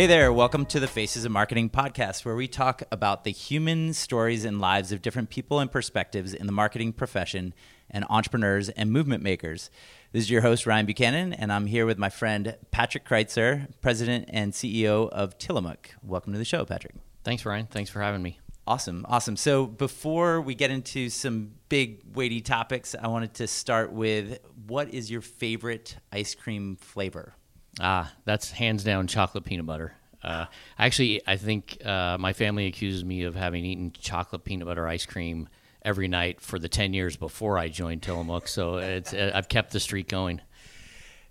Hey there, welcome to the Faces of Marketing podcast, where we talk about the human stories and lives of different people and perspectives in the marketing profession and entrepreneurs and movement makers. This is your host, Ryan Buchanan, and I'm here with my friend Patrick Criteser, President and CEO of Tillamook. Welcome to the show, Patrick. Thanks, Ryan. Thanks for having me. Awesome, awesome. So before we get into some big, weighty topics, I wanted to start with what is your favorite ice cream flavor? Ah, that's hands down chocolate peanut butter. Uh, actually, I think uh, my family accuses me of having eaten chocolate peanut butter ice cream every night for the 10 years before I joined Tillamook. So it's, uh, I've kept the streak going.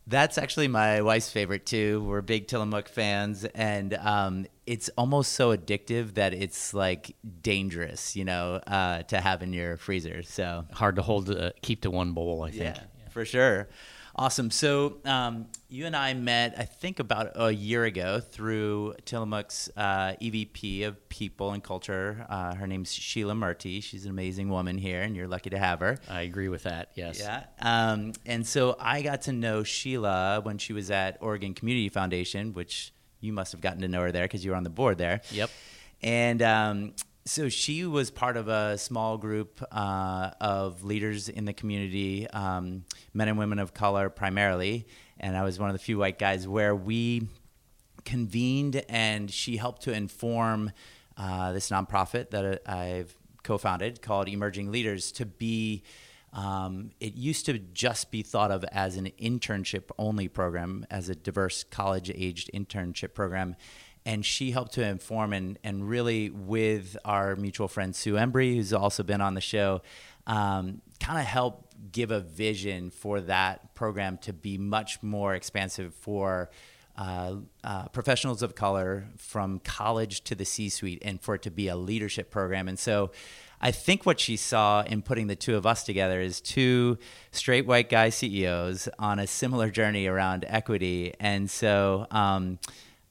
That's actually my wife's favorite too. We're big Tillamook fans, and um, it's almost so addictive that it's like dangerous, you know, uh, to have in your freezer. So hard to hold, uh, keep to one bowl. I think. Yeah, yeah. for sure. Awesome. So um, you and I met, I think, about a year ago through Tillamook's uh, EVP of People and Culture. Uh, her name's Sheila Murty. She's an amazing woman here, and you're lucky to have her. I agree with that. Yes. Yeah. Um, and so I got to know Sheila when she was at Oregon Community Foundation, which you must have gotten to know her there because you were on the board there. Yep. And um, so she was part of a small group uh, of leaders in the community, um, men and women of color primarily, and I was one of the few white guys where we convened and she helped to inform uh, this nonprofit that I've co-founded called Emerging Leaders to be. Um, it used to just be thought of as an internship only program, as a diverse college aged internship program and she helped to inform and, and really with our mutual friend Sue Embry, who's also been on the show, um, kind of help give a vision for that program to be much more expansive for uh, uh, professionals of color from college to the C-suite, and for it to be a leadership program. And so, I think what she saw in putting the two of us together is two straight white guy CEOs on a similar journey around equity. And so. Um,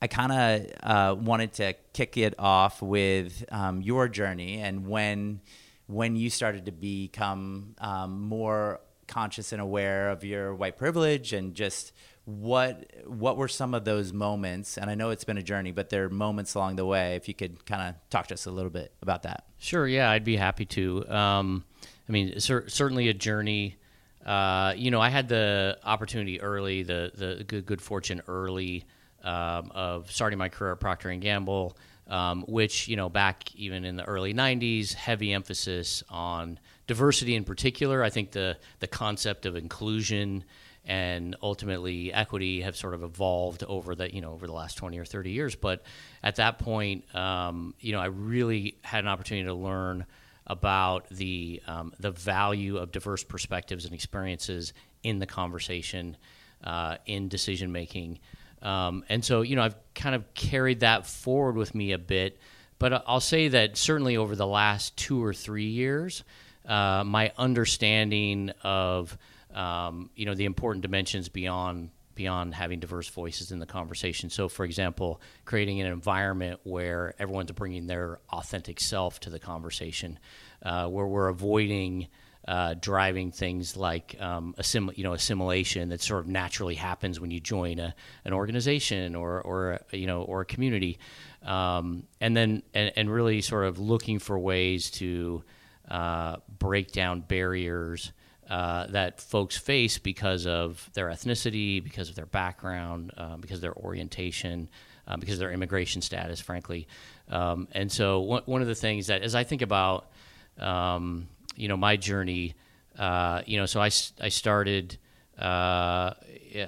I kind of uh, wanted to kick it off with um, your journey and when when you started to become um, more conscious and aware of your white privilege and just what what were some of those moments? And i know it's been a journey but there are moments along the way if you could kind of talk to us a little bit about that. Sure yeah i'd be happy to. Um, i mean cer- certainly a journey. Uh, you know i had the opportunity early the the good, good fortune early um, of starting my career at Procter and Gamble, um, which you know back even in the early '90s, heavy emphasis on diversity in particular. I think the the concept of inclusion and ultimately equity have sort of evolved over the you know over the last 20 or 30 years. But at that point, um, you know, I really had an opportunity to learn about the um, the value of diverse perspectives and experiences in the conversation, uh, in decision making. Um, and so, you know, I've kind of carried that forward with me a bit. But I'll say that certainly over the last two or three years, uh, my understanding of um, you know the important dimensions beyond beyond having diverse voices in the conversation. So, for example, creating an environment where everyone's bringing their authentic self to the conversation, uh, where we're avoiding uh, driving things like um, you know assimilation that sort of naturally happens when you join a, an organization or or you know or a community, um, and then and, and, really sort of looking for ways to uh, break down barriers. Uh, that folks face because of their ethnicity, because of their background, uh, because of their orientation, uh, because of their immigration status, frankly. Um, and so, one, one of the things that, as I think about um, you know my journey. Uh, you know, so I, I started. Uh,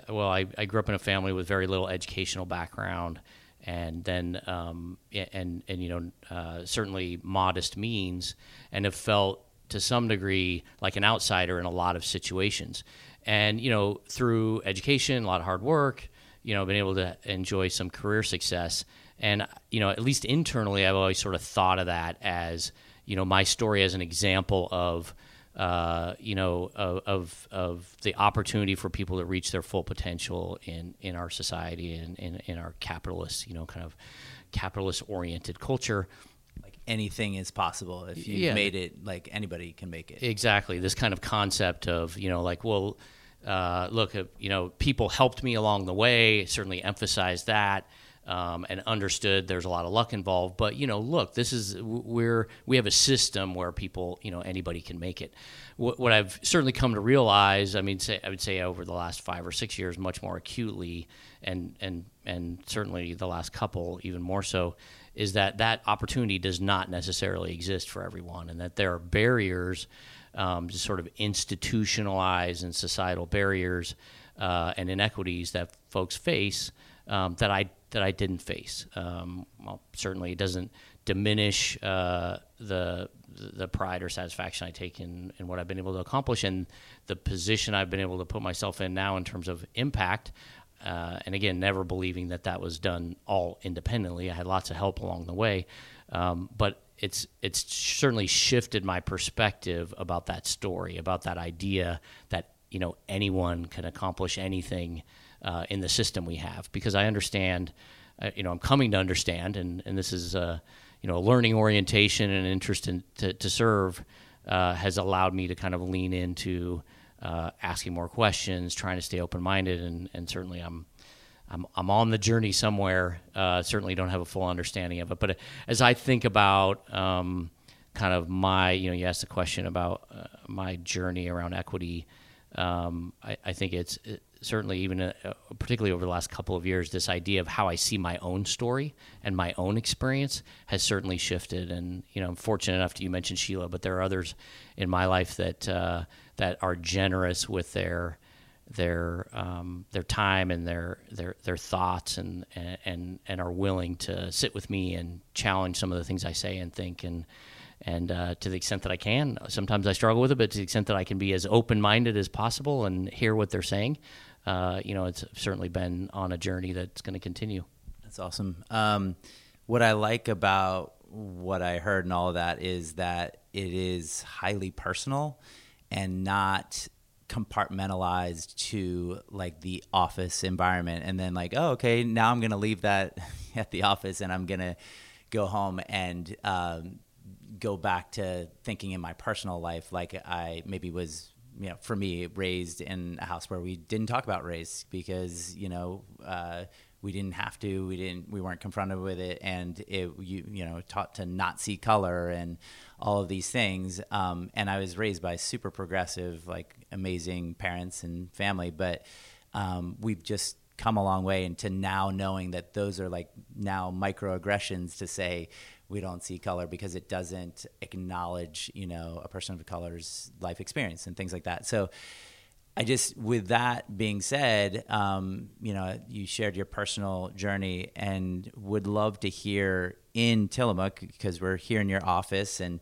well, I, I grew up in a family with very little educational background, and then um, and and you know uh, certainly modest means, and have felt to some degree like an outsider in a lot of situations. And you know, through education, a lot of hard work, you know, been able to enjoy some career success. And you know, at least internally, I've always sort of thought of that as you know my story as an example of uh, you know of, of, of the opportunity for people to reach their full potential in in our society and in, in our capitalist you know kind of capitalist oriented culture. Like anything is possible if you yeah. made it like anybody can make it. Exactly. This kind of concept of you know like well uh, look uh, you know people helped me along the way certainly emphasize that um, and understood there's a lot of luck involved. But you know, look, this is we're we have a system where people, you know, anybody can make it. What, what I've certainly come to realize, I mean, say, I would say over the last five or six years, much more acutely, and and and certainly the last couple even more so, is that that opportunity does not necessarily exist for everyone, and that there are barriers, um, just sort of institutionalized and societal barriers uh, and inequities that folks face um, that I that I didn't face. Um, well, certainly, it doesn't diminish uh, the the pride or satisfaction I take in, in what I've been able to accomplish and the position I've been able to put myself in now in terms of impact. Uh, and again, never believing that that was done all independently. I had lots of help along the way, um, but it's it's certainly shifted my perspective about that story, about that idea that you know anyone can accomplish anything uh, in the system we have because I understand, uh, you know, I'm coming to understand, and, and this is, uh, you know, a learning orientation and interest in, to, to serve uh, has allowed me to kind of lean into uh, asking more questions, trying to stay open minded, and, and certainly I'm. I'm, I'm on the journey somewhere. Uh, certainly don't have a full understanding of it. But as I think about um, kind of my, you know, you asked the question about my journey around equity. Um, I, I, think it's it, certainly even uh, particularly over the last couple of years this idea of how i see my own story and my own experience has certainly shifted. And you know i'm fortunate enough to you mentioned sheila but there are others in my life that uh, that are generous with their their um, their time and their their their thoughts and, and and are willing to sit with me and challenge some of the things I say and think. And and uh, to the extent that I can, sometimes I struggle with it, but to the extent that I can be as open minded as possible and hear what they're saying, uh, you know, it's certainly been on a journey that's going to continue. That's awesome. Um, what I like about what I heard and all of that is that it is highly personal and not compartmentalized to like the office environment and then like oh okay now i'm gonna leave that at the office and i'm gonna go home and um, go back to thinking in my personal life like i maybe was you know, for me, raised in a house where we didn't talk about race because you know uh, we didn't have to, we didn't, we weren't confronted with it, and it you you know taught to not see color and all of these things. Um, and I was raised by super progressive, like amazing parents and family, but um, we've just come a long way into now knowing that those are like now microaggressions to say we don't see color because it doesn't acknowledge, you know, a person of color's life experience and things like that. So I just, with that being said, um, you know, you shared your personal journey and would love to hear in Tillamook because we're here in your office and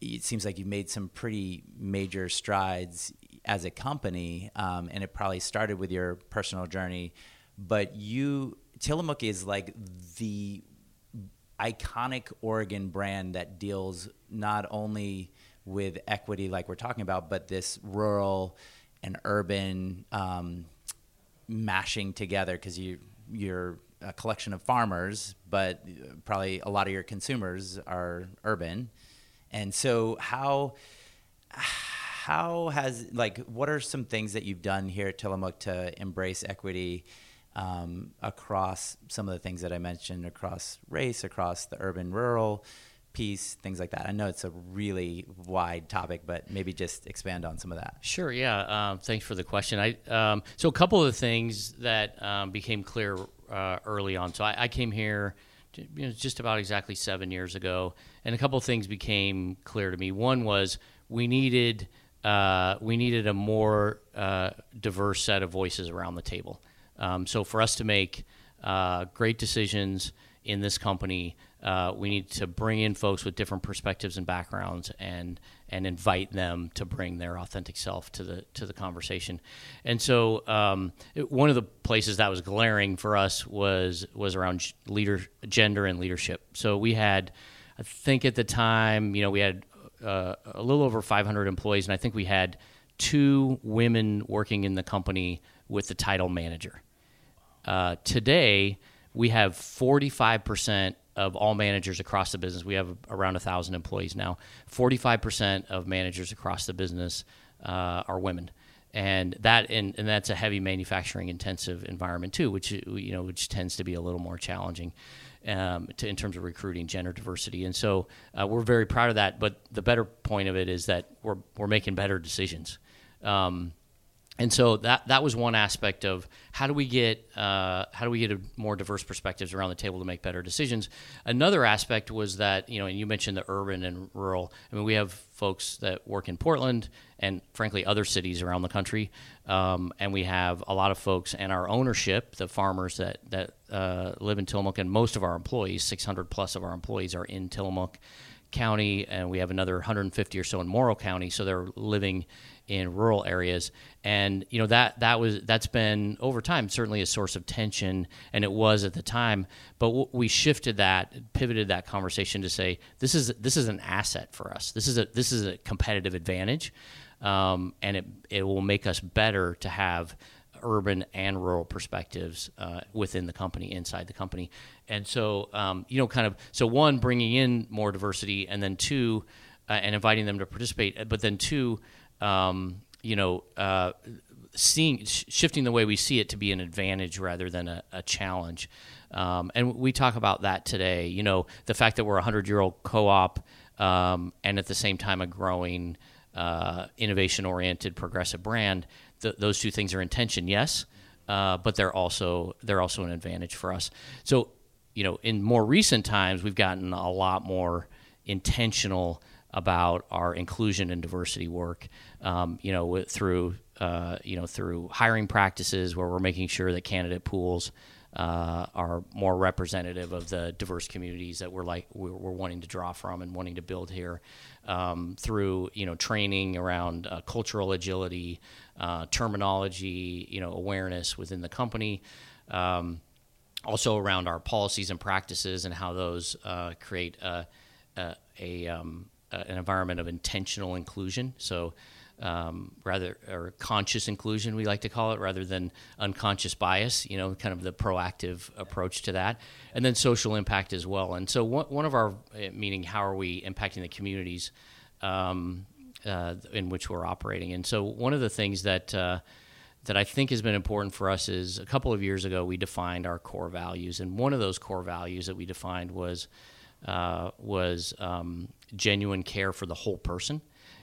it seems like you've made some pretty major strides as a company, um, and it probably started with your personal journey. But you, Tillamook is like the iconic Oregon brand that deals not only with equity, like we're talking about, but this rural and urban um, mashing together because you you're a collection of farmers, but probably a lot of your consumers are urban, and so how how has like what are some things that you've done here at Tillamook to embrace equity? Um, across some of the things that I mentioned, across race, across the urban rural piece, things like that. I know it's a really wide topic, but maybe just expand on some of that. Sure. Yeah. Um, thanks for the question. I um, so a couple of the things that um, became clear uh, early on. So I, I came here. You know, just about exactly seven years ago, and a couple of things became clear to me. One was we needed uh, we needed a more uh, diverse set of voices around the table. Um, so for us to make uh, great decisions in this company, uh, we need to bring in folks with different perspectives and backgrounds and and invite them to bring their authentic self to the to the conversation. And so um, it, one of the places that was glaring for us was was around leader gender and leadership. So we had, I think at the time, you know, we had uh, a little over 500 employees, and I think we had two women working in the company with the title manager. Uh, today, we have 45% of all managers across the business. We have around 1,000 employees now. 45% of managers across the business uh, are women. and that and, and that's a heavy manufacturing intensive environment too, which you know which tends to be a little more challenging. Um, to, in terms of recruiting gender diversity, and so uh, we're very proud of that. But the better point of it is that we're we're making better decisions. Um, and so that that was one aspect of how do we get uh, how do we get more diverse perspectives around the table to make better decisions. Another aspect was that you know, and you mentioned the urban and rural. I mean, we have folks that work in Portland and frankly other cities around the country, um, and we have a lot of folks and our ownership, the farmers that that uh, live in Tillamook, and most of our employees, 600 plus of our employees, are in Tillamook County, and we have another 150 or so in Morrow County. So they're living in rural areas. And you know that that was that's been over time certainly a source of tension and it was at the time. But w- we shifted that pivoted that conversation to say this is this is an asset for us. This is a this is a competitive advantage um, and it it will make us better to have urban and rural perspectives uh, within the company inside the company. And so um, you know kind of so one bringing in more diversity and then two uh, and inviting them to participate but then two um, you know, uh, seeing shifting the way we see it to be an advantage rather than a, a challenge. Um, and we talk about that today. You know, the fact that we're a hundred year old co-op um, and at the same time a growing, uh, innovation oriented, progressive brand. Th- those two things are in tension, yes, uh, but they're also they're also an advantage for us. So, you know, in more recent times, we've gotten a lot more intentional about our inclusion and diversity work. Um, you know, through uh, you know through hiring practices where we're making sure that candidate pools uh, are more representative of the diverse communities that we're like we're, we're wanting to draw from and wanting to build here. Um, through you know training around uh, cultural agility, uh, terminology, you know awareness within the company. Um, also around our policies and practices and how those uh, create a, a, a um, an environment of intentional inclusion. So, um, rather or conscious inclusion, we like to call it, rather than unconscious bias. You know, kind of the proactive approach to that, and then social impact as well. And so, one, one of our uh, meaning, how are we impacting the communities um, uh, in which we're operating? And so, one of the things that uh, that I think has been important for us is a couple of years ago we defined our core values, and one of those core values that we defined was uh, was um, genuine care for the whole person.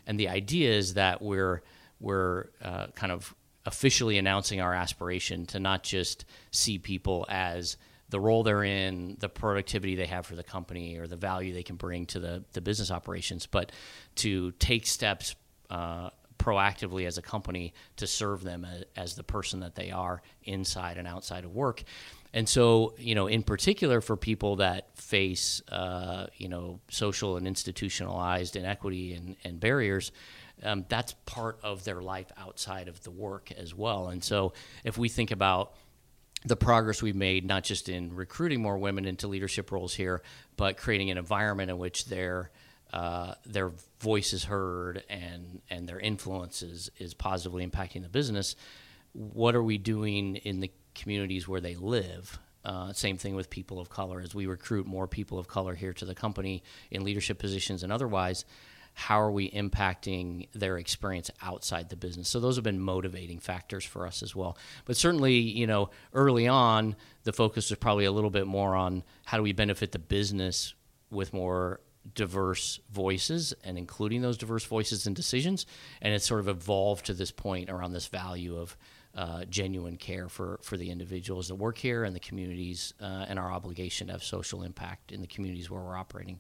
And the idea is that we're we're uh, kind of officially announcing our aspiration to not just see people as the role they're in, the productivity they have for the company, or the value they can bring to the, the business operations, but to take steps uh, proactively as a company to serve them as, as, the person that they are inside and outside of work. And so, you know, in particular for people that face, uh, you know, social and institutionalized inequity and, and barriers, um, that's part of their life outside of the work as well. And so, if we think about the progress we've made, not just in recruiting more women into leadership roles here, but creating an environment in which their uh, their voice is heard and and their influence is, is positively impacting the business. What are we doing in the communities where they live. Uh, same thing with people of color. As we recruit more people of color here to the company in leadership positions and otherwise, how are we impacting their experience outside the business? So those have been motivating factors for us as well. But certainly, you know, early on, the focus was probably a little bit more on how do we benefit the business with more diverse voices and including those diverse voices in decisions. And it's sort of evolved to this point around this value of uh, genuine care for, for the individuals that work here and the communities uh, and our obligation to have social impact in the communities where we're operating.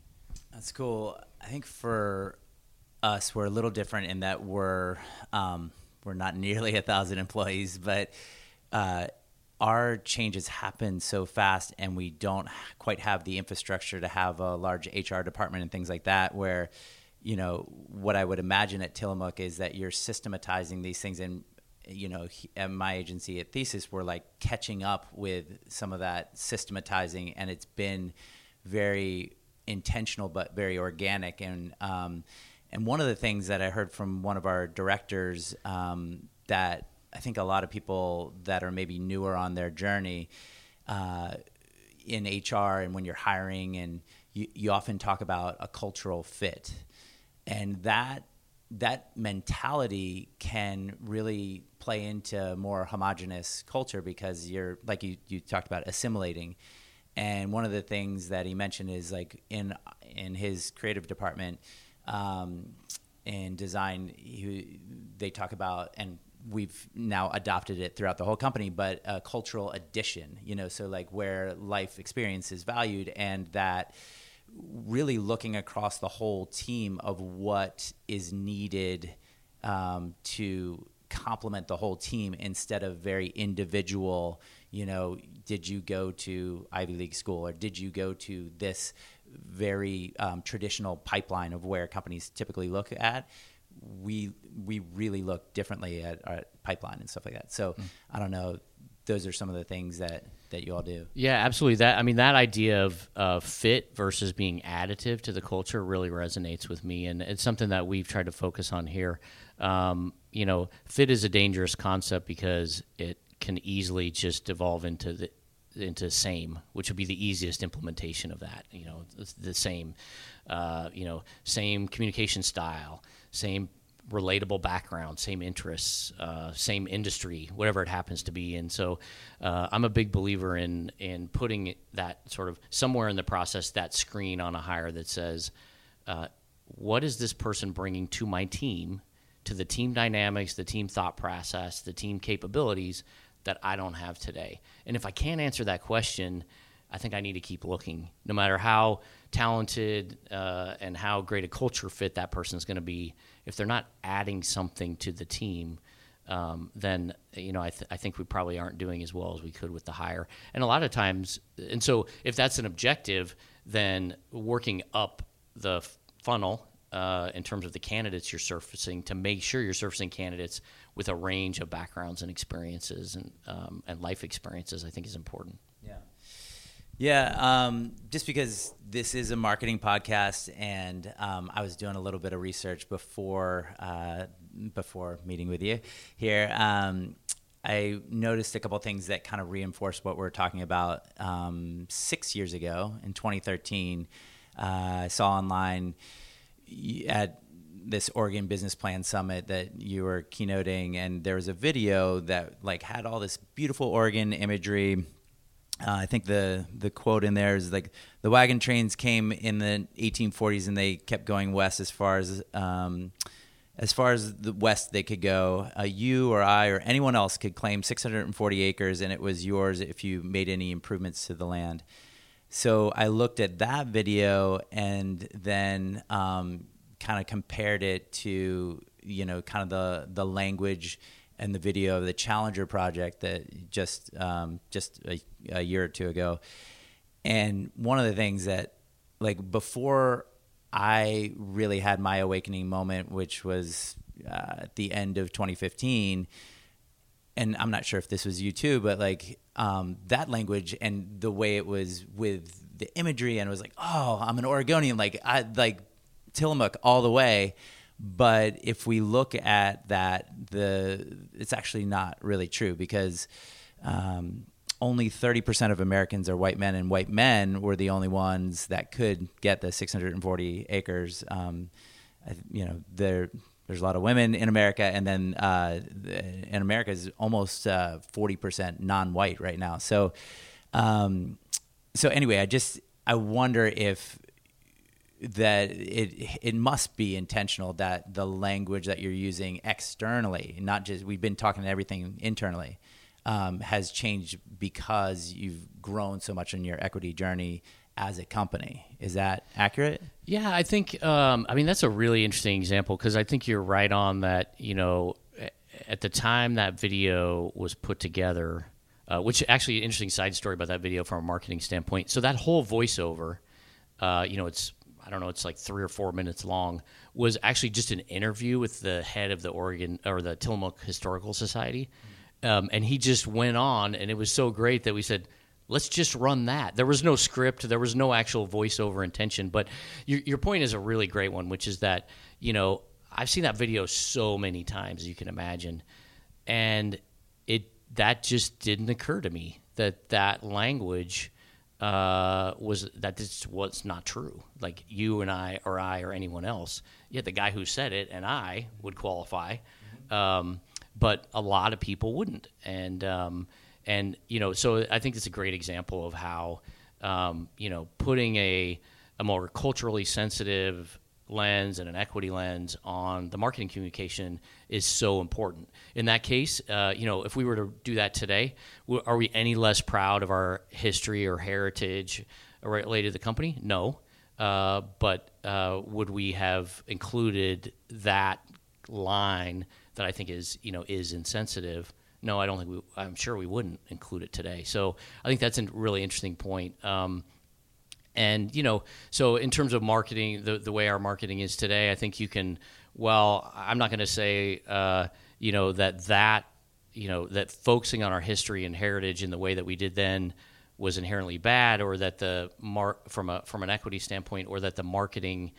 That's cool. I think for us, we're a little different in that we're um, we're not nearly a thousand employees, but uh, our changes happen so fast, and we don't quite have the infrastructure to have a large HR department and things like that. Where you know what I would imagine at Tillamook is that you're systematizing these things and you know, at my agency at Thesis, we're like catching up with some of that systematizing, and it's been very intentional but very organic. And um, and one of the things that I heard from one of our directors um, that I think a lot of people that are maybe newer on their journey uh, in HR and when you're hiring, and you, you often talk about a cultural fit, and that that mentality can really play into more homogenous culture because you're like you, you talked about assimilating. And one of the things that he mentioned is like in in his creative department um, in design he, they talk about and we've now adopted it throughout the whole company but a cultural addition you know so like where life experience is valued and that really looking across the whole team of what is needed um, to complement the whole team instead of very individual you know did you go to ivy league school or did you go to this very um, traditional pipeline of where companies typically look at? We we really look differently at our pipeline and stuff like that. So mm. i don't know. Those are some of the things that that you all do. Yeah, absolutely. That I mean, that idea of uh, fit versus being additive to the culture really resonates with me, and it's something that we've tried to focus on here. Um, you know, fit is a dangerous concept because it can easily just evolve into the into same, which would be the easiest implementation of that. You know, the same, uh, you know, same communication style, same relatable background, same interests, uh, same industry, whatever it happens to be. And so, uh, I'm a big believer in in putting that sort of somewhere in the process that screen on a hire that says, uh, "What is this person bringing to my team, to the team dynamics, the team thought process, the team capabilities that I don't have today?" And if I can't answer that question, I think I need to keep looking, no matter how talented uh, and how great a culture fit that person is going to be if they're not adding something to the team, um, then you know I, th- I, think we probably aren't doing as well as we could with the hire. And a lot of times, and so if that's an objective, then working up the funnel uh, in terms of the candidates you're surfacing to make sure you're surfacing candidates with a range of backgrounds and experiences and um, and life experiences, I think is important. Yeah. Um, just because this is a marketing podcast, and um, I was doing a little bit of research before uh, before meeting with you here. Um, I noticed a couple things that kind of reinforced what we are talking about. Um, six years ago, in 2013, uh, I saw online at this Oregon Business Plan Summit that you were keynoting, and there was a video that like had all this beautiful Oregon imagery uh, I think the the quote in there is like the wagon trains came in the 1840s and they kept going west as far as um, as far as the west they could go. Uh, you or I or anyone else could claim 640 acres and it was yours if you made any improvements to the land. So I looked at that video and then um, kind of compared it to you know kind of the the language and the video of the Challenger project that just um, just a, a, year or two ago. And one of the things that, like, before I really had my awakening moment, which was uh, at the end of 2015, and I'm not sure if this was you too, but like um, that language and the way it was with the imagery, and it was like, oh, I'm an Oregonian, like I like Tillamook all the way but if we look at that, the it's actually not really true because um, only 30% of Americans are white men, and white men were the only ones that could get the 640 acres. Um, you know, there there's a lot of women in America, and then uh, in America is almost uh, 40% non-white right now. So, um, so anyway, I just I wonder if that it it must be intentional that the language that you're using externally, not just we've been talking everything internally, um, has changed because you've grown so much in your equity journey as a company. Is that accurate? Yeah, I think. Um, I mean, that's a really interesting example because I think you're right on that. You know, at the time that video was put together, uh, which actually an interesting side story about that video from a marketing standpoint. So that whole voiceover, uh, you know, it's I don't know, it's like three or four minutes long, was actually just an interview with the head of the Oregon or the Tillamook Historical Society. Um, and he just went on, and it was so great that we said, let's just run that. There was no script, there was no actual voiceover intention. But your, your point is a really great one, which is that, you know, I've seen that video so many times, you can imagine. And it that just didn't occur to me that that language uh, was that this was not true. Like you and I, or I, or anyone else. Yet the guy who said it and I would qualify, um, but a lot of people wouldn't. And um, and you know, so I think it's a great example of how um, you know putting a a more culturally sensitive lens and an equity lens on the marketing communication is so important. In that case, uh, you know, if we were to do that today, are we any less proud of our history or heritage related to the company? No. Uh, but uh, would we have included that line that I think is, you know, is insensitive? No, I don't think we. I'm sure we wouldn't include it today. So I think that's a really interesting point. Um, and you know so in terms of marketing the, the way our marketing is today i think you can well i'm not going to say uh, you know that that you know that focusing on our history and heritage in the way that we did then was inherently bad or that the mark from a from an equity standpoint or that the marketing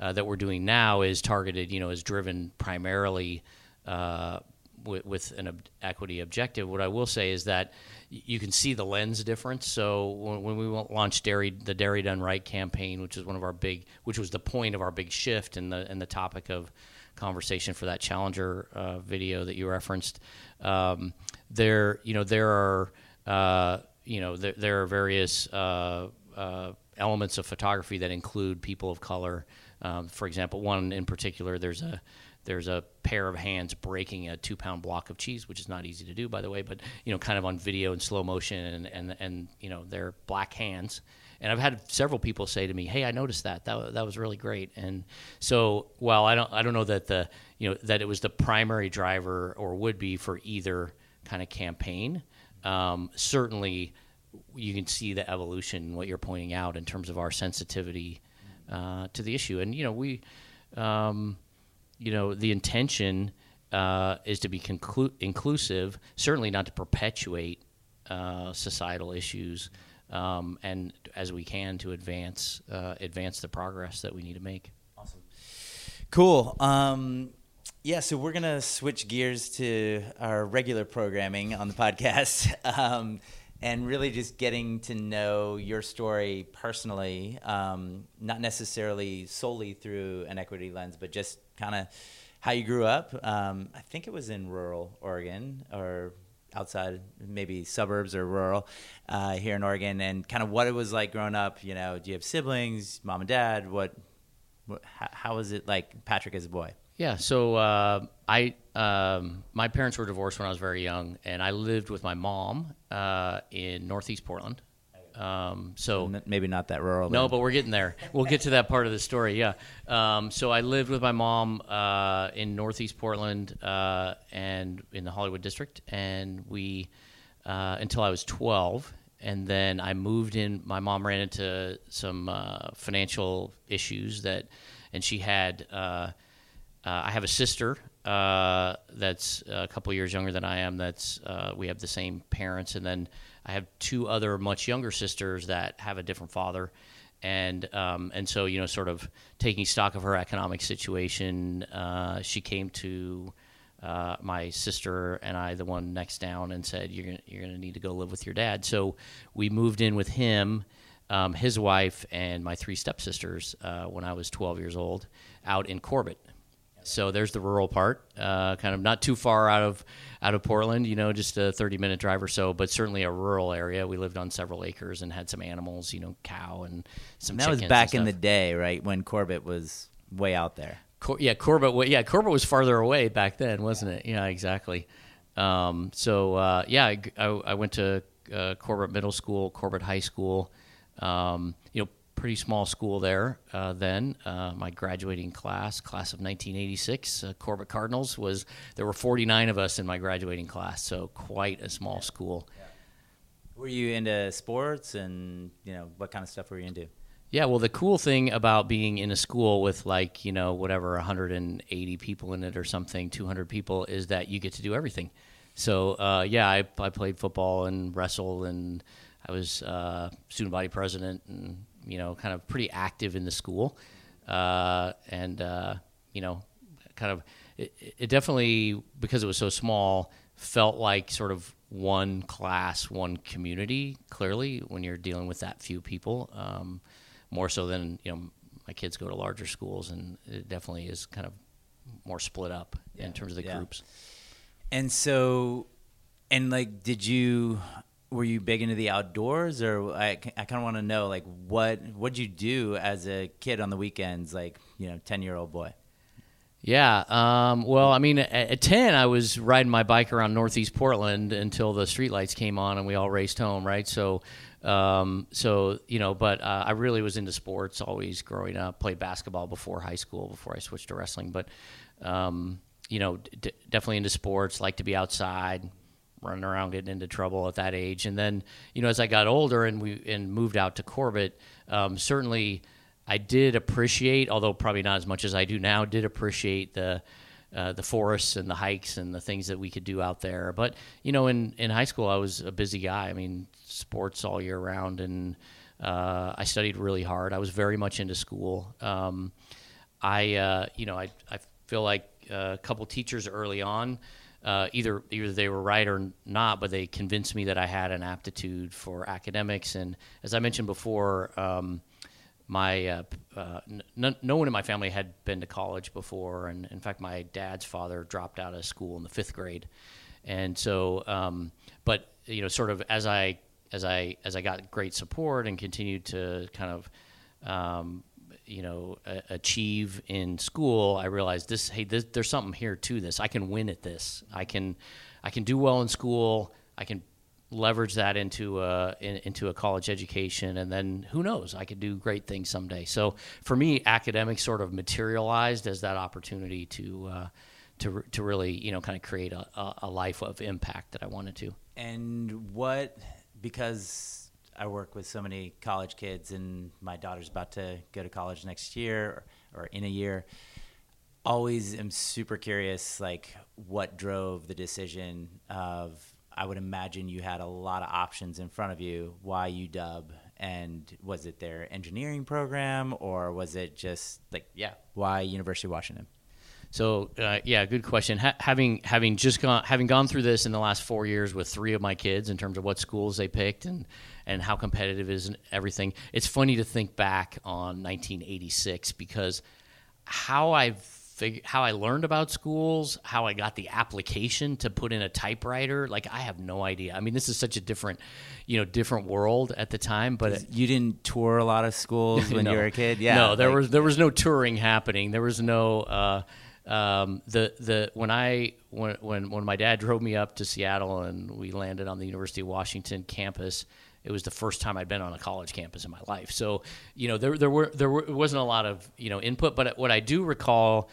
uh, that we're doing now is targeted you know is driven primarily uh, with, with an ob- equity objective. What I will say is that you can see the lens difference. So when, when, we launched Dairy, the Dairy Done Right campaign, which is one of our big, which was the point of our big shift and the and the topic of conversation for that Challenger uh, video that you referenced. Um, there, you know, there are, uh, you know, there, there are various uh, uh elements of photography that include people of color. Um, for example, one in particular, there's a there's a pair of hands breaking a two pound block of cheese, which is not easy to do, by the way, but you know, kind of on video in slow motion, and and and you know, they're black hands. And I've had several people say to me, "Hey, I noticed that. That that was really great." And so, while I don't I don't know that the you know that it was the primary driver or would be for either kind of campaign, um, certainly you can see the evolution what you're pointing out in terms of our sensitivity uh, to the issue. And you know, we. Um, you know, the intention uh, is to be conclu- inclusive, certainly not to perpetuate uh, societal issues, um, and as we can to advance uh, advance the progress that we need to make. Awesome, cool. Um, yeah, so we're gonna switch gears to our regular programming on the podcast. Um, and really just getting to know your story personally, um, not necessarily solely through an equity lens, but just kind of how you grew up. Um, I think it was in rural Oregon or outside, maybe suburbs or rural uh, here in Oregon, and kind of what it was like growing up. You know, do you have siblings, mom and dad? What, what how was it like, Patrick as a boy? Yeah, so uh, I um, my parents were divorced when I was very young, and I lived with my mom uh, in Northeast Portland. Um, so maybe not that rural. No, but we're getting there. We'll get to that part of the story. Yeah. Um, so I lived with my mom uh, in Northeast Portland uh, and in the Hollywood district, and we uh, until I was 12, and then I moved in. My mom ran into some uh, financial issues that, and she had. Uh, uh, I have a sister that's a couple years younger than I am. That's we have the same parents, and then I have two other much younger sisters that have a different father, and um, and so you know, sort of taking stock of her economic situation, uh, she came to uh, my sister and I, the one next down, and said, "You're gonna, you're gonna need to go live with your dad." So we moved in with him. Um, his wife and my three stepsisters uh, when I was 12 years old out in Corbett, so there's the rural part, uh, kind of not too far out of out of Portland, you know, just a 30 minute drive or so, but certainly a rural area. We lived on several acres and had some animals, you know, cow and some. And that was back in the day, right, when Corbett was way out there. Cor- yeah, Corbett. Yeah, Corbett was farther away back then, wasn't it? Yeah, exactly. Um, so uh, yeah, I, I, I, went to uh, Corbett Middle School, Corbett High School. Um, you know, pretty small school there uh, then. Uh, my graduating class, class of 1986, uh, Corbett Cardinals, was there were 49 of us in my graduating class, so quite a small school. Yeah. Were you into sports and you know what kind of stuff were you into? Yeah, well, the cool thing about being in a school with like you know whatever 180 people in it or something, 200 people, is that you get to do everything. So uh, yeah, I, I played football and wrestled and I was uh, student body president and you know, kind of pretty active in the school, uh, and uh, you know, kind of it, it, definitely because it was so small felt like sort of one class, one community. Clearly, when you're dealing with that few people, um, more so than you know, my kids go to larger schools, and it definitely is kind of more split up Yeah. in terms of the Yeah. groups. And so, and like, did you were you big into the outdoors, or I, I kind of want to know like what what'd you do as a kid on the weekends, like you know, ten year old boy. Yeah. Um, well, I mean, at, at 10, I was riding my bike around Northeast Portland until the streetlights came on and we all raced home, right? So, um, so you know, but uh, I really was into sports always growing up. Played basketball before high school, before I switched to wrestling. But, um, you know, d- definitely into sports. Like to be outside, running around, getting into trouble at that age. And then, you know, as I got older and we and moved out to Corbett, um, certainly I did appreciate, although probably not as much as I do now, did appreciate the uh, the forests and the hikes and the things that we could do out there. But you know, in in high school, I was a busy guy. I mean, sports all year round, and uh, I studied really hard. I was very much into school. Um, I, uh, you know, I I feel like uh, a couple teachers early on. Uh, either either they were right or not, but they convinced me that I had an aptitude for academics. And as I mentioned before, um, my uh, uh, n- no one in my family had been to college before, and in fact, my dad's father dropped out of school in the fifth grade, and so, um, but you know, sort of as I as I as I got great support and continued to kind of um, you know achieve in school, I realized this. Hey, this, there's something here to this. I can win at this. I can I can do well in school. I can leverage that into a in, into a college education, and then who knows? I could do great things someday. So for me, academics sort of materialized as that opportunity to uh, to to really you know kind of create a, a life of impact that I wanted to. And what because I work with so many college kids, and my daughter's about to go to college next year or, or in a year. Always am super curious, like what drove the decision of. I would imagine you had a lot of options in front of you. Why UW? And was it their engineering program, or was it just like, yeah, why University of Washington? So uh, yeah, good question. Ha- having having just gone having gone through this in the last four years with three of my kids in terms of what schools they picked and and how competitive is and everything. It's funny to think back on 1986 because how I fig- how I learned about schools, how I got the application to put in a typewriter, like I have no idea. I mean, this is such a different, you know, different world at the time. But it, You didn't tour a lot of schools when no. you were a kid, yeah? No, there like- was there was no touring happening. There was no uh, um, the the when I when, when when my dad drove me up to Seattle and we landed on the University of Washington campus. It was the first time I'd been on a college campus in my life. So you know there there were there were, wasn't a lot of you know input. But what I do recall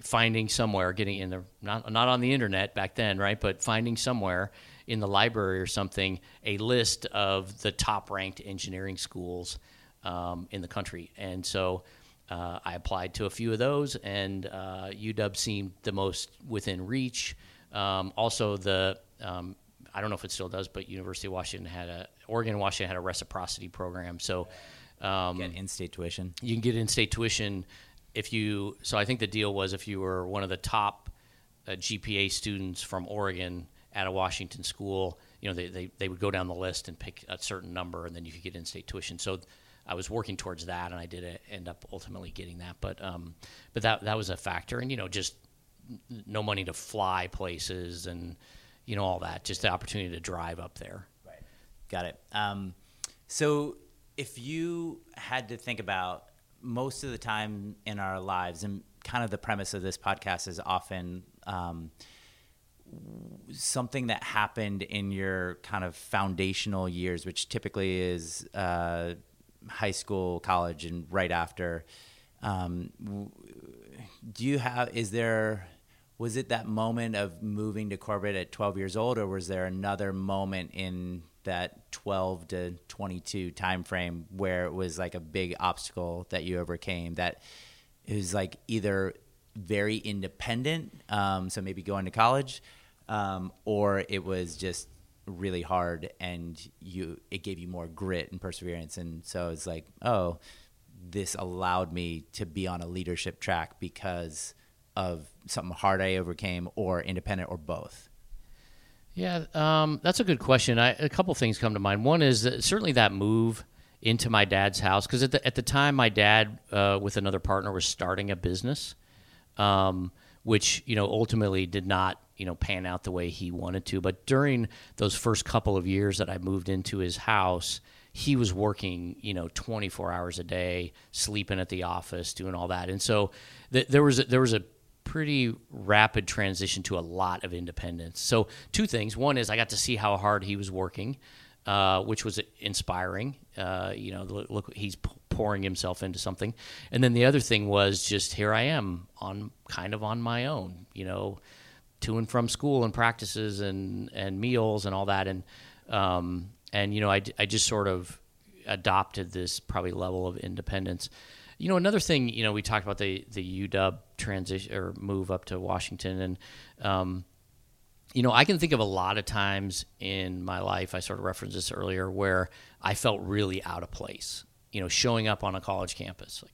finding somewhere getting in the not not on the internet back then right but finding somewhere in the library or something a list of the top ranked engineering schools um, in the country and so uh, I applied to a few of those, and uh, UW seemed the most within reach. Um, also, the um, I don't know if it still does, but University of Washington had a Oregon and Washington had a reciprocity program, so um, get in-state tuition. you can get in-state tuition if you. So I think the deal was if you were one of the top uh, GPA students from Oregon at a Washington school, you know they, they they would go down the list and pick a certain number, and then you could get in-state tuition. So I was working towards that, and I did uh, end up ultimately getting that. But um, but that that was a factor, and you know just n- no money to fly places and you know all that, just the opportunity to drive up there. Right. Got it. Um, so, if you had to think about most of the time in our lives, and kind of the premise of this podcast is often um, something that happened in your kind of foundational years, which typically is uh, high school, college, and right after. Um, do you have? Is there? Was it that moment of moving to Corbett at 12 years old, or was there another moment in that 12 to 22 time frame where it was like a big obstacle that you overcame that it was like either very independent, um, so maybe going to college, um, or it was just really hard and you it gave you more grit and perseverance, and so it's like, oh, this allowed me to be on a leadership track because of something hard I overcame, or independent, or both. Yeah, um, that's a good question. I, a couple things come to mind. One is that certainly that move into my dad's house because at the at the time my dad uh, with another partner was starting a business, um, which you know ultimately did not you know pan out the way he wanted to. But during those first couple of years that I moved into his house, he was working you know 24 hours a day, sleeping at the office, doing all that, and so th- there was a, there was a pretty rapid transition to a lot of independence. So two things. One is I got to see how hard he was working. Uh, which was inspiring. Uh, you know, look, he's pouring himself into something. And then the other thing was just here I am on kind of on my own. You know, to and from school and practices and and meals and all that. And um, and you know, I I just sort of adopted this probably level of independence. You know, another thing, you know, we talked about the the UW transition or move up to Washington, and um, you know, I can think of a lot of times in my life. I sort of referenced this earlier, where I felt really out of place. You know, showing up on a college campus, like,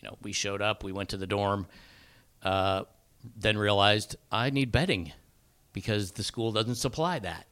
you know, we showed up, we went to the dorm, uh, then realized I need bedding because the school doesn't supply that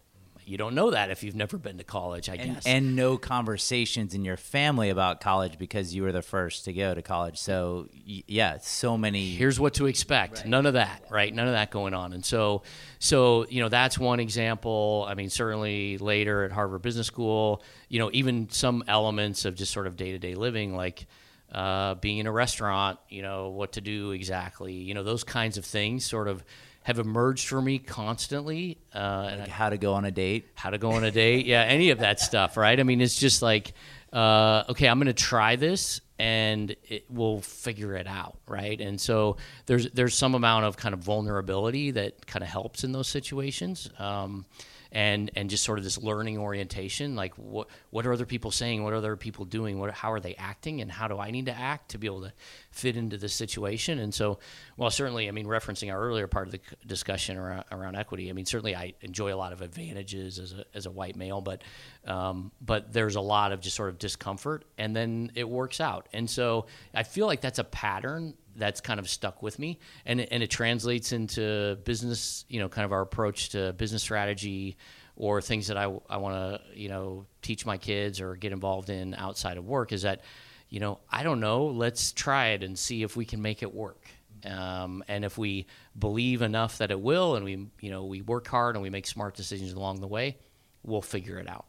you don't know that if you've never been to college, I and, guess. And no conversations in your family about college because you were the first to go to college. So yeah, so many. Here's what to expect. Right. None of that, right? None of that going on. And so, so you know, that's one example. I mean, certainly later at Harvard Business School, you know, even some elements of just sort of day to day living, like. Uh, being in a restaurant, you know, what to do exactly, you know, those kinds of things sort of have emerged for me constantly. Uh, like how to go on a date, how to go on a date, yeah, any of that stuff, right? I mean, it's just like, uh, okay, I'm going to try this, and it, we'll figure it out, right? And so there's there's some amount of kind of vulnerability that kind of helps in those situations. Um, and and just sort of this learning orientation like what what are other people saying? What are other people doing? What how are they acting? And how do I need to act to be able to fit into this situation? And so well certainly I mean referencing our earlier part of the discussion around, around equity I mean certainly I enjoy a lot of advantages as a, as a white male but um, but there's a lot of just sort of discomfort and then it works out. And so I feel like that's a pattern that's kind of stuck with me, and it, and it translates into business. You know, kind of our approach to business strategy or things that I, I want to you know teach my kids or get involved in outside of work is that you know I don't know. Let's try it and see if we can make it work. Um, and if we believe enough that it will and we you know we work hard and we make smart decisions along the way we'll figure it out.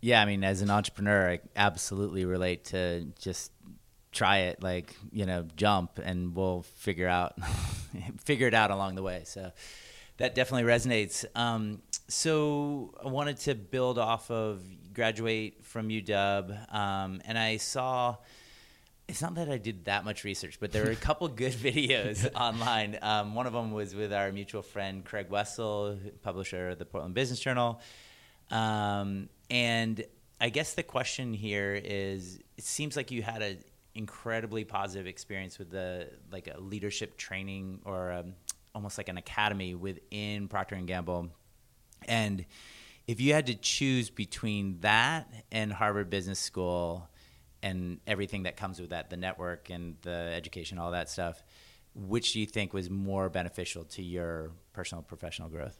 Yeah I mean as an entrepreneur I absolutely relate to just try it like you know jump and we'll figure out figure it out along the way. So that definitely resonates. Um, so i wanted to build off of graduate from uw um, and i saw it's not that i did that much research but there were a couple good videos online. Um, one of them was with our mutual friend craig wessel publisher of the portland business journal. Um, and I guess the question here is it seems like you had a incredibly positive experience with the like a leadership training or um, almost like an academy within Procter and Gamble. And if you had to choose between that and Harvard Business School and everything that comes with that, the network and the education, all that stuff, which do you think was more beneficial to your personal professional growth?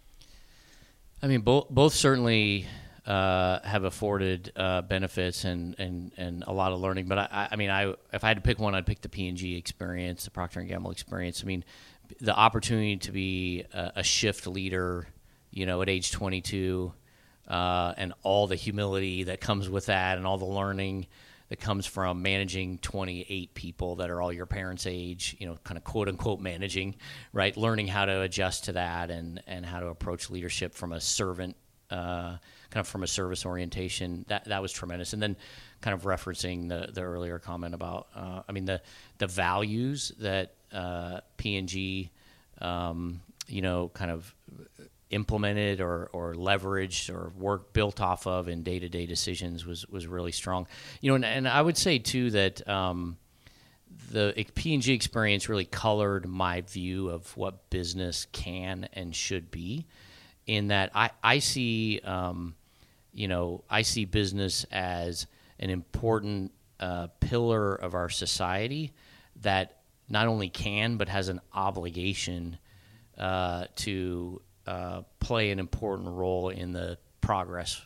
I mean, both both certainly uh, have afforded uh, benefits and, and, and a lot of learning. But I, I mean, I if I had to pick one, I'd pick the P and G experience, the Procter and Gamble experience. I mean, the opportunity to be a, a shift leader, you know, at age 22, uh, and all the humility that comes with that, and all the learning that comes from managing 28 people that are all your parents' age, you know, kind of quote unquote managing, right? Learning how to adjust to that and and how to approach leadership from a servant uh, kind of from a service orientation. That that was tremendous. And then, kind of referencing the the earlier comment about, uh, I mean the the values that uh, P and G, um, you know, kind of implemented or, or leveraged or work built off of in day to day decisions was was really strong. You know, and, and I would say too that. Um, the P&G experience really colored my view of what business can and should be in that I, I see um, you know I see business as an important uh, pillar of our society that not only can but has an obligation uh, to uh, play an important role in the progress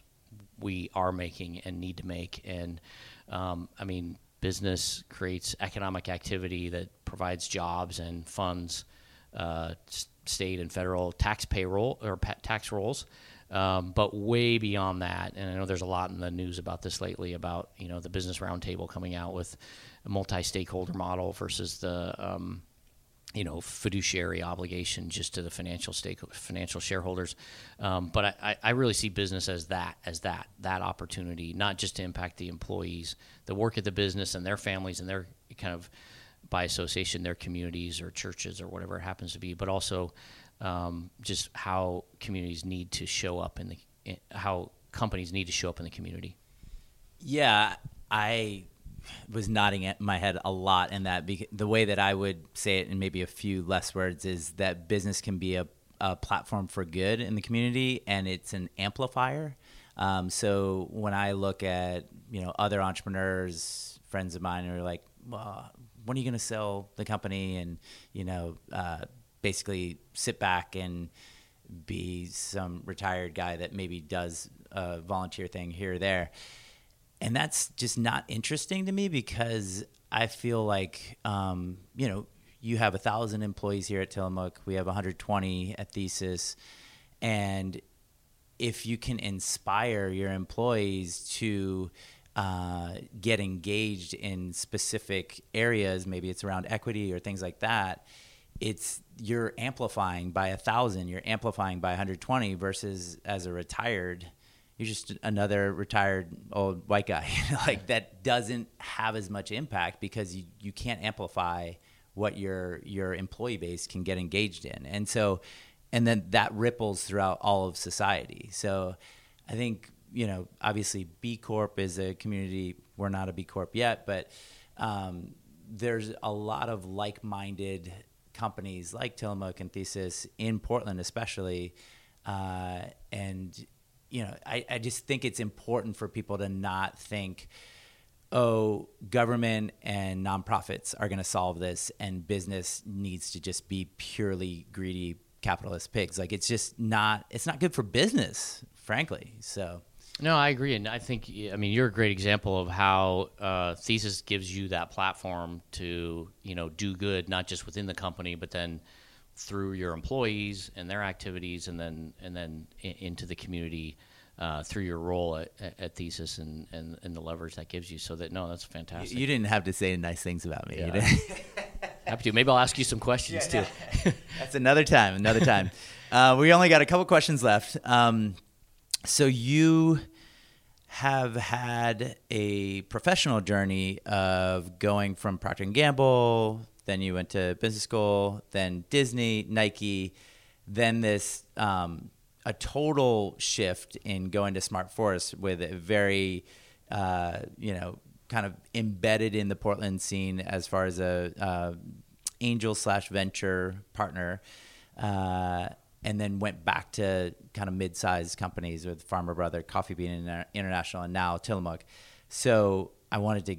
we are making and need to make. And um, I mean, business creates economic activity that provides jobs and funds uh, state and federal tax payroll or tax rolls. Um, but way beyond that, and I know there's a lot in the news about this lately about you know the business roundtable coming out with a multi-stakeholder model versus the um, you know fiduciary obligation just to the financial stake financial shareholders. Um, but I, I really see business as that as that that opportunity, not just to impact the employees that work at the business and their families and their kind of by association their communities or churches or whatever it happens to be, but also um, just how communities need to show up in the in, how companies need to show up in the community. Yeah, I was nodding at my head a lot in that. The way that I would say it in maybe a few less words is that business can be a, a platform for good in the community, and it's an amplifier. Um, so when I look at you know other entrepreneurs, friends of mine, who are like, well, when are you going to sell the company? And you know, uh, basically sit back and be some retired guy that maybe does a volunteer thing here or there. And that's just not interesting to me because I feel like, um, you know, you have a thousand employees here at Tillamook. We have 120 at Thesis. And if you can inspire your employees to uh, get engaged in specific areas, maybe it's around equity or things like that, it's you're amplifying by a thousand, you're amplifying by 120 versus as a retired, you're just another retired old white guy. like that doesn't have as much impact because you, you can't amplify what your your employee base can get engaged in. And so and then that ripples throughout all of society. So I think you know, obviously B Corp is a community. We're not a B Corp yet, but um, there's a lot of like-minded companies like Tillamook and Thesis in Portland, especially. Uh, and you know, I, I just think it's important for people to not think, oh, government and nonprofits are going to solve this, and business needs to just be purely greedy capitalist pigs. Like it's just not. It's not good for business, frankly. So. No, I agree, and I think I mean you're a great example of how uh, thesis gives you that platform to you know do good, not just within the company, but then through your employees and their activities, and then and then in, into the community uh, through your role at, at Thesis and, and, and the leverage that gives you. So that no, that's fantastic. You didn't have to say nice things about me. Yeah. Happy to. Maybe I'll ask you some questions yeah, too. that's another time. Another time. Uh, we only got a couple questions left. Um, so you have had a professional journey of going from Procter and Gamble, then you went to business school, then Disney, Nike, then this um, a total shift in going to Smart Forest with a very uh, you know kind of embedded in the Portland scene as far as a uh, angel slash venture partner. Uh, and then went back to kind of mid-sized companies with Farmer Brother, Coffee Bean International, and now Tillamook. So I wanted to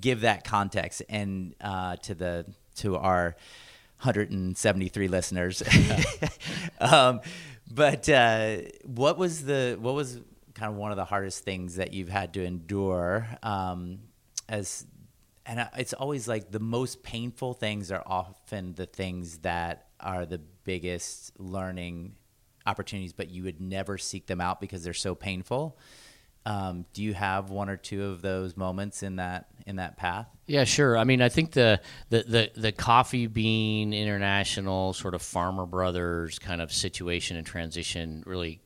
give that context and uh, to the to our 173 listeners. um, but uh, what was the what was kind of one of the hardest things that you've had to endure um, as and it's always like the most painful things are often the things that are the biggest learning opportunities, but you would never seek them out because they're so painful. Um, do you have one or two of those moments in that in that path? Yeah, sure. I mean, I think the the the, the coffee bean international sort of farmer brothers kind of situation and transition really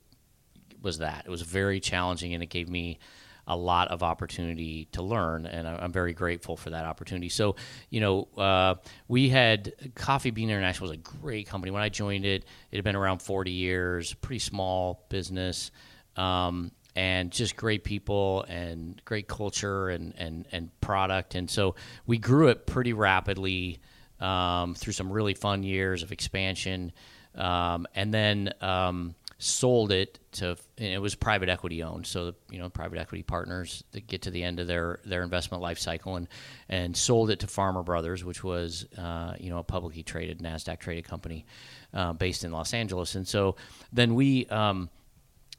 was that. It was very challenging, and it gave me a lot of opportunity to learn, and I'm very grateful for that opportunity. So, you know, uh, we had Coffee Bean International was a great company. When I joined it, it had been around 40 years, pretty small business, um, and just great people and great culture and, and, and product. And so we grew it pretty rapidly um, through some really fun years of expansion. Um, and then um, sold it to and it was private equity owned so you know private equity partners that get to the end of their their investment life cycle and and sold it to farmer brothers which was uh, you know a publicly traded nasdaq traded company uh, based in los angeles and so then we um,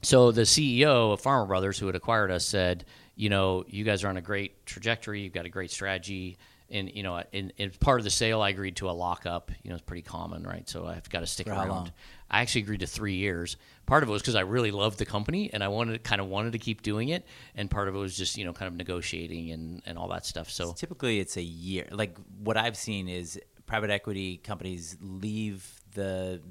so the ceo of farmer brothers who had acquired us said you know you guys are on a great trajectory you've got a great strategy and you know, in, in, part of the sale, I agreed to a lockup. You know, it's pretty common, right? So I've got to stick For around. I actually agreed to three years. Part of it was because I really loved the company and I wanted kind of wanted to keep doing it, and part of it was just you know kind of negotiating and, and all that stuff. So Typically, it's a year. Like what I've seen is private equity companies leave the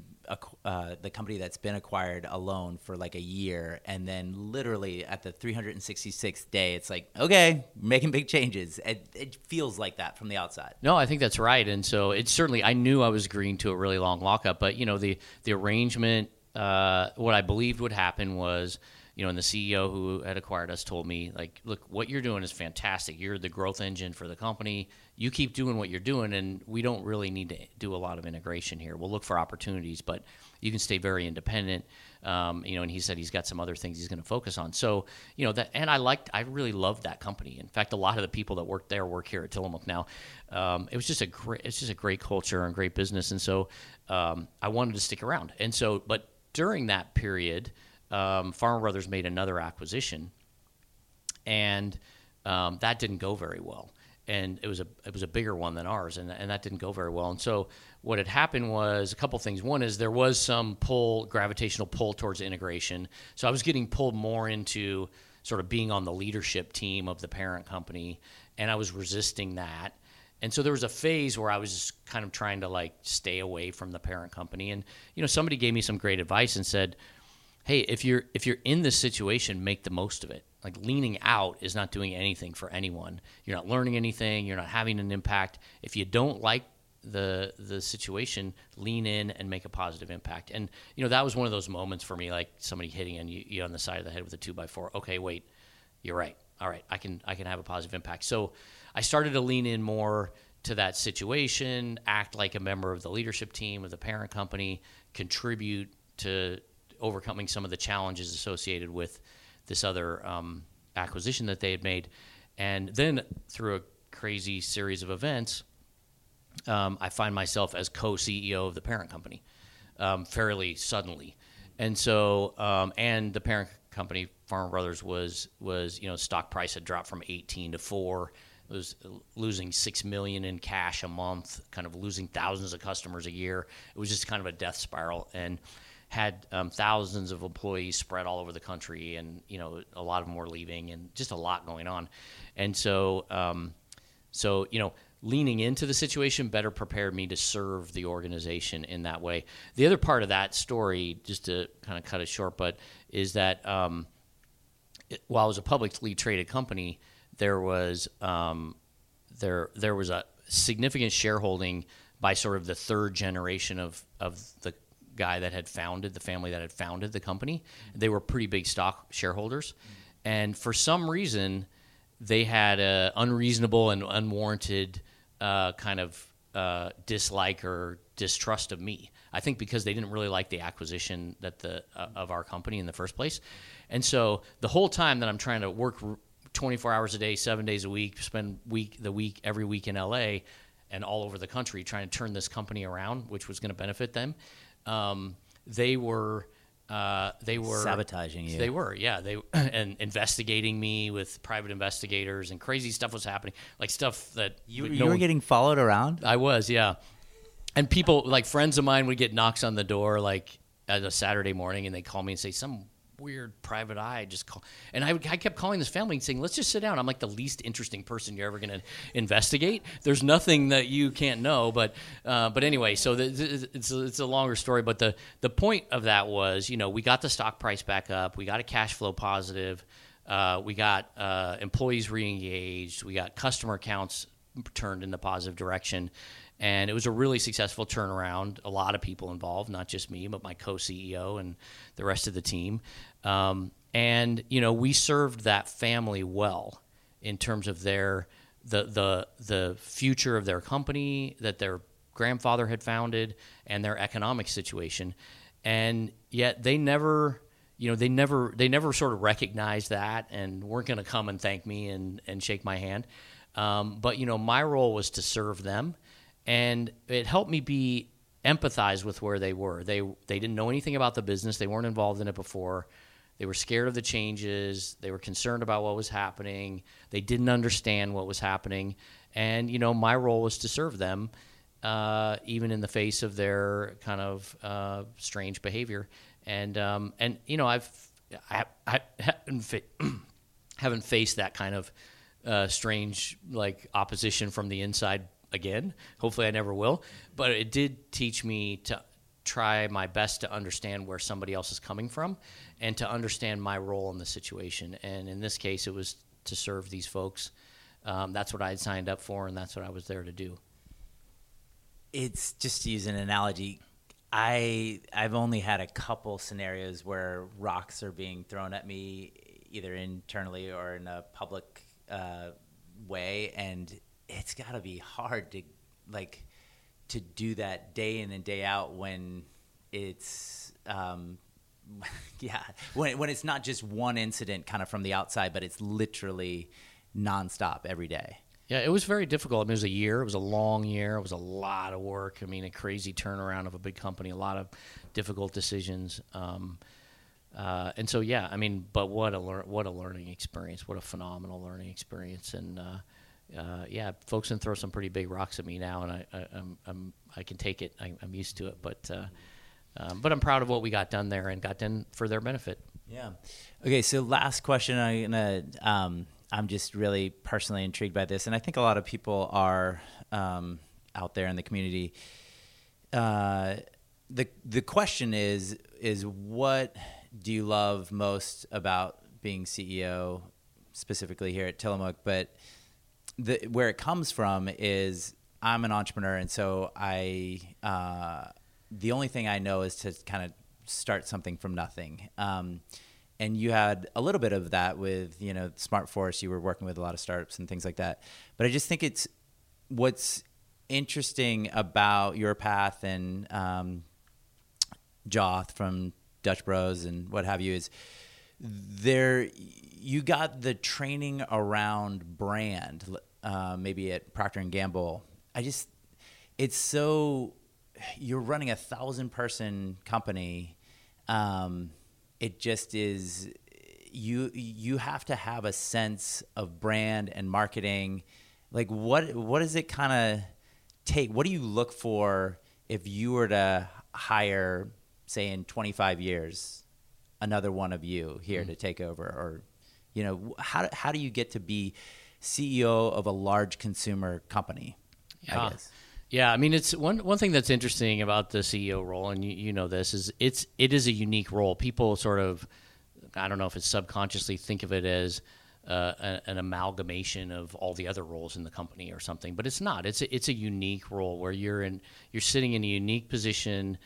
uh, the company that's been acquired alone for like a year, and then literally at the 366th day, it's like, okay, making big changes. It, it feels like that from the outside. No, I think that's right, and so it's certainly. I knew I was agreeing to a really long lockup, but you know the the arrangement. Uh, what I believed would happen was, you know, and the CEO who had acquired us told me, like, look, what you're doing is fantastic. You're the growth engine for the company. You keep doing what you're doing, and we don't really need to do a lot of integration here. We'll look for opportunities, but you can stay very independent. Um, you know, and he said he's got some other things he's going to focus on. So, you know, that, and I liked, I really loved that company. In fact, a lot of the people that work there work here at Tillamook now. Um, it was just a great, it's just a great culture and great business. And so, um, I wanted to stick around. And so, but during that period, um, Farmer Brothers made another acquisition, and um, that didn't go very well. And it was a it was a bigger one than ours, and, and that didn't go very well. And so what had happened was a couple things. One is there was some pull, gravitational pull towards integration. So I was getting pulled more into sort of being on the leadership team of the parent company, and I was resisting that. And so there was a phase where I was just kind of trying to like stay away from the parent company. And you know, somebody gave me some great advice and said, "Hey, if you're if you're in this situation, make the most of it. Like leaning out is not doing anything for anyone. You're not learning anything. You're not having an impact. If you don't like the the situation, lean in and make a positive impact. And you know, that was one of those moments for me, like somebody hitting on you, you on the side of the head with a two by four. Okay, wait, you're right. All right, I can I can have a positive impact. So I started to lean in more to that situation, act like a member of the leadership team of the parent company, contribute to overcoming some of the challenges associated with this other um, acquisition that they had made, and then through a crazy series of events, um, I find myself as co-CEO of the parent company um, fairly suddenly, and so um, and the parent company Farmer Brothers was was you know stock price had dropped from 18 to four. It was losing six million in cash a month, kind of losing thousands of customers a year. It was just kind of a death spiral, and had um, thousands of employees spread all over the country, and you know a lot of them were leaving, and just a lot going on. And so, um, so you know, leaning into the situation better prepared me to serve the organization in that way. The other part of that story, just to kind of cut it short, but is that um, it, while it was a publicly traded company, there was um, there there was a significant shareholding by sort of the third generation of of the guy that had founded the family that had founded the company. They were pretty big stock shareholders, and for some reason, they had a unreasonable and unwarranted uh, kind of uh, dislike or distrust of me. I think because they didn't really like the acquisition that the uh, of our company in the first place, and so the whole time that I'm trying to work 24 hours a day, seven days a week, spend week the week every week in LA and all over the country trying to turn this company around, which was going to benefit them. Um, they were. Uh, they were Sabotaging you. They were, yeah. They and investigating me with private investigators and crazy stuff was happening, like stuff that You, no were one- getting followed around. I was, yeah. And people, like friends of mine, would get knocks on the door, like at a Saturday morning, and they call me and say, "Some weird private eye just call." And I, I kept calling this family and saying, "Let's just sit down." I'm like the least interesting person you're ever going to investigate. There's nothing that you can't know, but uh, but anyway, so the, it's a, it's a longer story. But the the point of that was, you know, we got the stock price back up, we got a cash flow positive. Uh, we got uh, employees re-engaged. We got customer accounts turned in the positive direction, and it was a really successful turnaround. A lot of people involved, not just me, but my co-CEO and the rest of the team. Um, and you know, we served that family well in terms of their the the the future of their company that their grandfather had founded and their economic situation. and yet they never you know they never they never sort of recognized that and weren't going to come and thank me and and shake my hand um, but you know my role was to serve them and it helped me be empathize with where they were. They they didn't know anything about the business. They weren't involved in it before. They were scared of the changes. They were concerned about what was happening. They didn't understand what was happening. And you know my role was to serve them uh, even in the face of their kind of uh, strange behavior. And um, and you know I've I, I haven't, fa- haven't faced that kind of uh, strange like opposition from the inside again. Hopefully I never will. But it did teach me to try my best to understand where somebody else is coming from and to understand my role in the situation. And in this case, it was to serve these folks. Um, that's what I had signed up for, and that's what I was there to do it's just to use an analogy. I I've only had a couple scenarios where rocks are being thrown at me, either internally or in a public uh, way, and it's got to be hard to like to do that day in and day out when it's um, yeah when when it's not just one incident kind of from the outside, but it's literally nonstop every day. Yeah, it was very difficult. I mean, it was a year. It was a long year. It was a lot of work. I mean, a crazy turnaround of a big company. A lot of difficult decisions. Um, uh, and so, yeah, I mean, but what a lear- what a learning experience. What a phenomenal learning experience. And uh, uh, yeah, folks can throw some pretty big rocks at me now, and I, I, I'm, I'm I can take it. I, am used to it. But uh, um, but I'm proud of what we got done there and got done for their benefit. Yeah. Okay. So last question. I'm gonna. Um, I'm just really personally intrigued by this, and I think a lot of people are um, out there in the community. Uh, the the question is is what do you love most about being CEO, specifically here at Tillamook? But the, where it comes from is I'm an entrepreneur, and so I uh, the only thing I know is to kind of start something from nothing. Um, and you had a little bit of that with you know smart forest you were working with a lot of startups and things like that but i just think it's what's interesting about your path and um, joth from dutch bros and what have you is there you got the training around brand uh, maybe at procter and gamble. I just it's so you're running a thousand person company um, it just is you you have to have a sense of brand and marketing. Like what what does it kind of take? What do you look for if you were to hire say in 25 years another one of you here mm-hmm. to take over or you know how, how do you get to be ceo of a large consumer company yeah. i guess yeah, I mean, it's one one thing that's interesting about the CEO role, and you, you know this is it's it is a unique role. People sort of, I don't know if it's subconsciously think of it as uh, an amalgamation of all the other roles in the company or something, but it's not. It's a, it's a unique role where you're in you're sitting in a unique position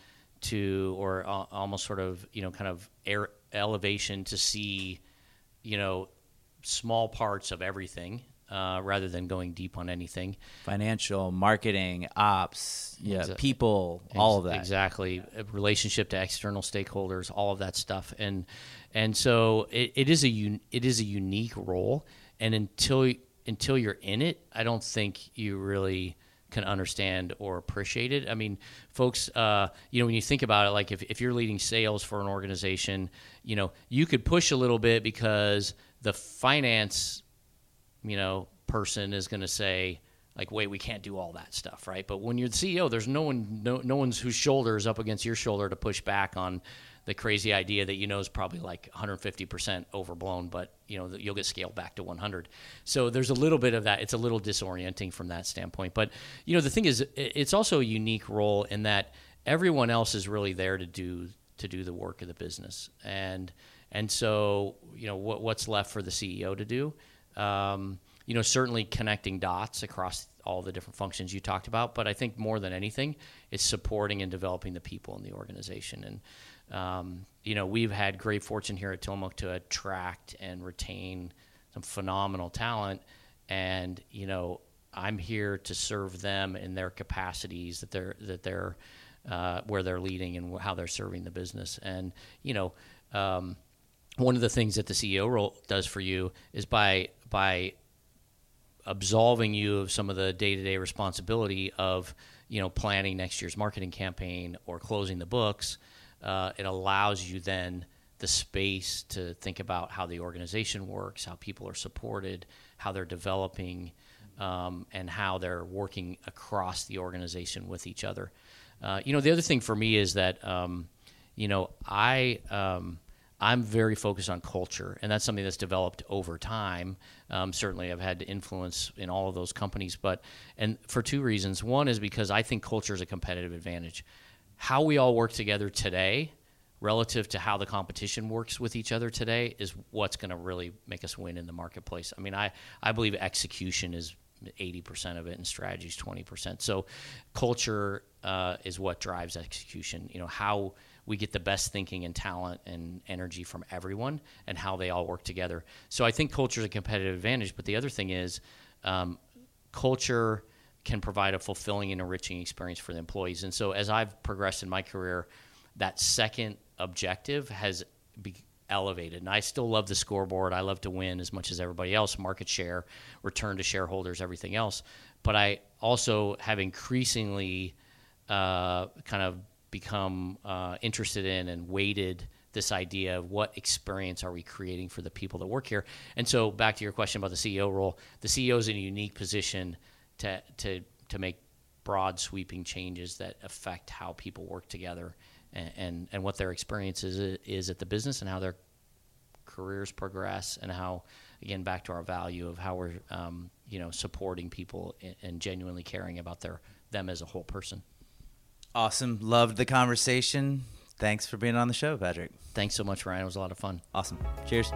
to, or uh, almost sort of you know kind of air, elevation to see, you know, small parts of everything uh, rather than going deep on anything. Financial, marketing, ops, yeah, Exa- people, ex- all of that. Exactly, relationship to external stakeholders, all of that stuff, and and so it, it is a un- it is a unique role, and until until you're in it, I don't think you really can understand or appreciate it. I mean, folks, uh, you know, when you think about it, like if, if you're leading sales for an organization, you know, you could push a little bit because the finance you know, person is going to say, like, wait, we can't do all that stuff, right? But when you're the CEO, there's no one, no, no one's whose shoulder is up against your shoulder to push back on the crazy idea that you know is probably like 150% overblown, but you know you'll get scaled back to 100. So there's a little bit of that. It's a little disorienting from that standpoint. But you know the thing is, it's also a unique role in that everyone else is really there to do to do the work of the business, and and so you know what, what's left for the CEO to do um, you know, certainly connecting dots across all the different functions you talked about. But I think more than anything, it's supporting and developing the people in the organization. And um, you know, we've had great fortune here at Tillamook to attract and retain some phenomenal talent. And you know, I'm here to serve them in their capacities that they're that they're uh, where they're leading and how they're serving the business. And you know, um, one of the things that the CEO role does for you is by by absolving you of some of the day to day responsibility of you know planning next year's marketing campaign or closing the books. Uh, it allows you then the space to think about how the organization works, how people are supported, how they're developing, um, and how they're working across the organization with each other. Uh, you know, the other thing for me is that, um, you know, I. Um, I'm very focused on culture, and that's something that's developed over time. Um, certainly, I've had influence in all of those companies, but and for two reasons. One is because I think culture is a competitive advantage. How we all work together today, relative to how the competition works with each other today, is what's going to really make us win in the marketplace. I mean, I I believe execution is 80% of it and strategy is 20%. So culture uh, is what drives execution. You know, how we get the best thinking and talent and energy from everyone and how they all work together. So I think culture is a competitive advantage. But the other thing is, um, culture can provide a fulfilling and enriching experience for the employees. And so as I've progressed in my career, that second objective has elevated. And I still love the scoreboard. I love to win as much as everybody else, market share, return to shareholders, everything else. But I also have increasingly uh, kind of become uh, interested in and weighted this idea of what experience are we creating for the people that work here. And so, back to your question about the CEO role, the CEO is in a unique position to to to make broad, sweeping changes that affect how people work together and and, and what their experience is, is at the business and how their careers progress and how again back to our value of how we're um, you know supporting people and, and genuinely caring about their them as a whole person. Awesome. Loved the conversation. Thanks for being on the show, Patrick. Thanks so much, Ryan. It was a lot of fun. Awesome. Cheers.